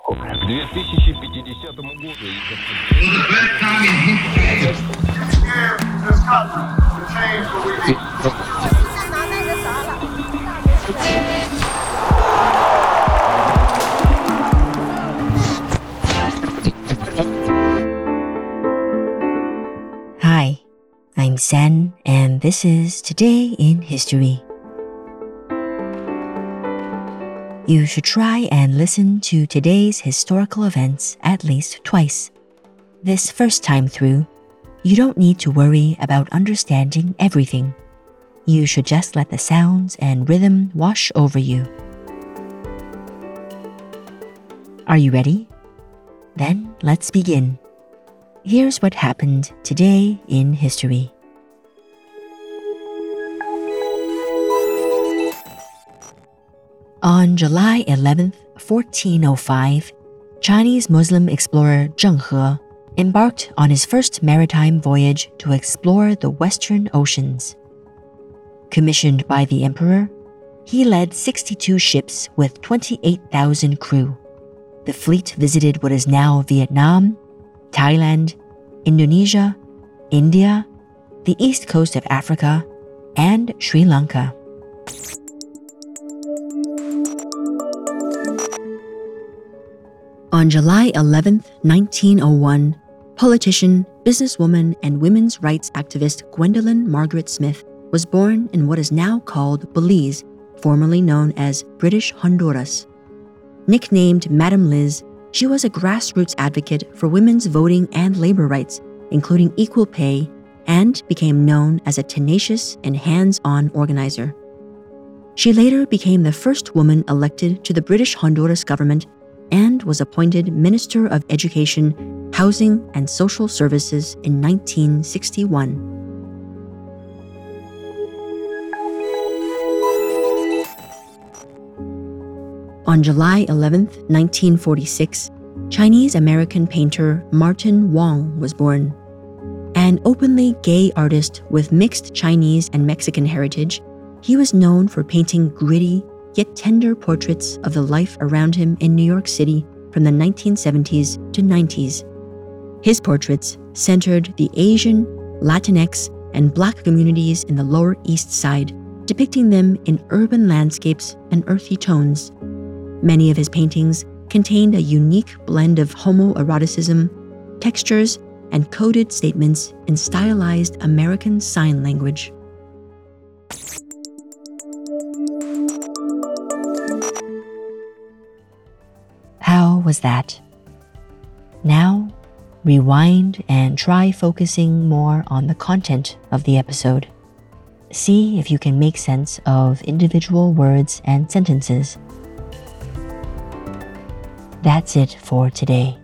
2050 году... Hi, I'm Sen, and this is Today in History. You should try and listen to today's historical events at least twice. This first time through, you don't need to worry about understanding everything. You should just let the sounds and rhythm wash over you. Are you ready? Then let's begin. Here's what happened today in history. On July 11, 1405, Chinese Muslim explorer Zheng He embarked on his first maritime voyage to explore the western oceans. Commissioned by the emperor, he led 62 ships with 28,000 crew. The fleet visited what is now Vietnam, Thailand, Indonesia, India, the east coast of Africa, and Sri Lanka. On July 11, 1901, politician, businesswoman, and women's rights activist Gwendolyn Margaret Smith was born in what is now called Belize, formerly known as British Honduras. Nicknamed Madam Liz, she was a grassroots advocate for women's voting and labor rights, including equal pay, and became known as a tenacious and hands on organizer. She later became the first woman elected to the British Honduras government and was appointed Minister of Education, Housing, and Social Services in 1961. On July 11, 1946, Chinese American painter Martin Wong was born. An openly gay artist with mixed Chinese and Mexican heritage, he was known for painting gritty, yet tender portraits of the life around him in New York City from the 1970s to 90s. His portraits centered the Asian, Latinx, and Black communities in the Lower East Side, depicting them in urban landscapes and earthy tones. Many of his paintings contained a unique blend of homoeroticism, textures, and coded statements in stylized American Sign Language. Was that? Now, rewind and try focusing more on the content of the episode. See if you can make sense of individual words and sentences. That's it for today.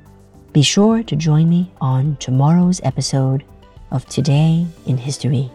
Be sure to join me on tomorrow's episode of Today in History.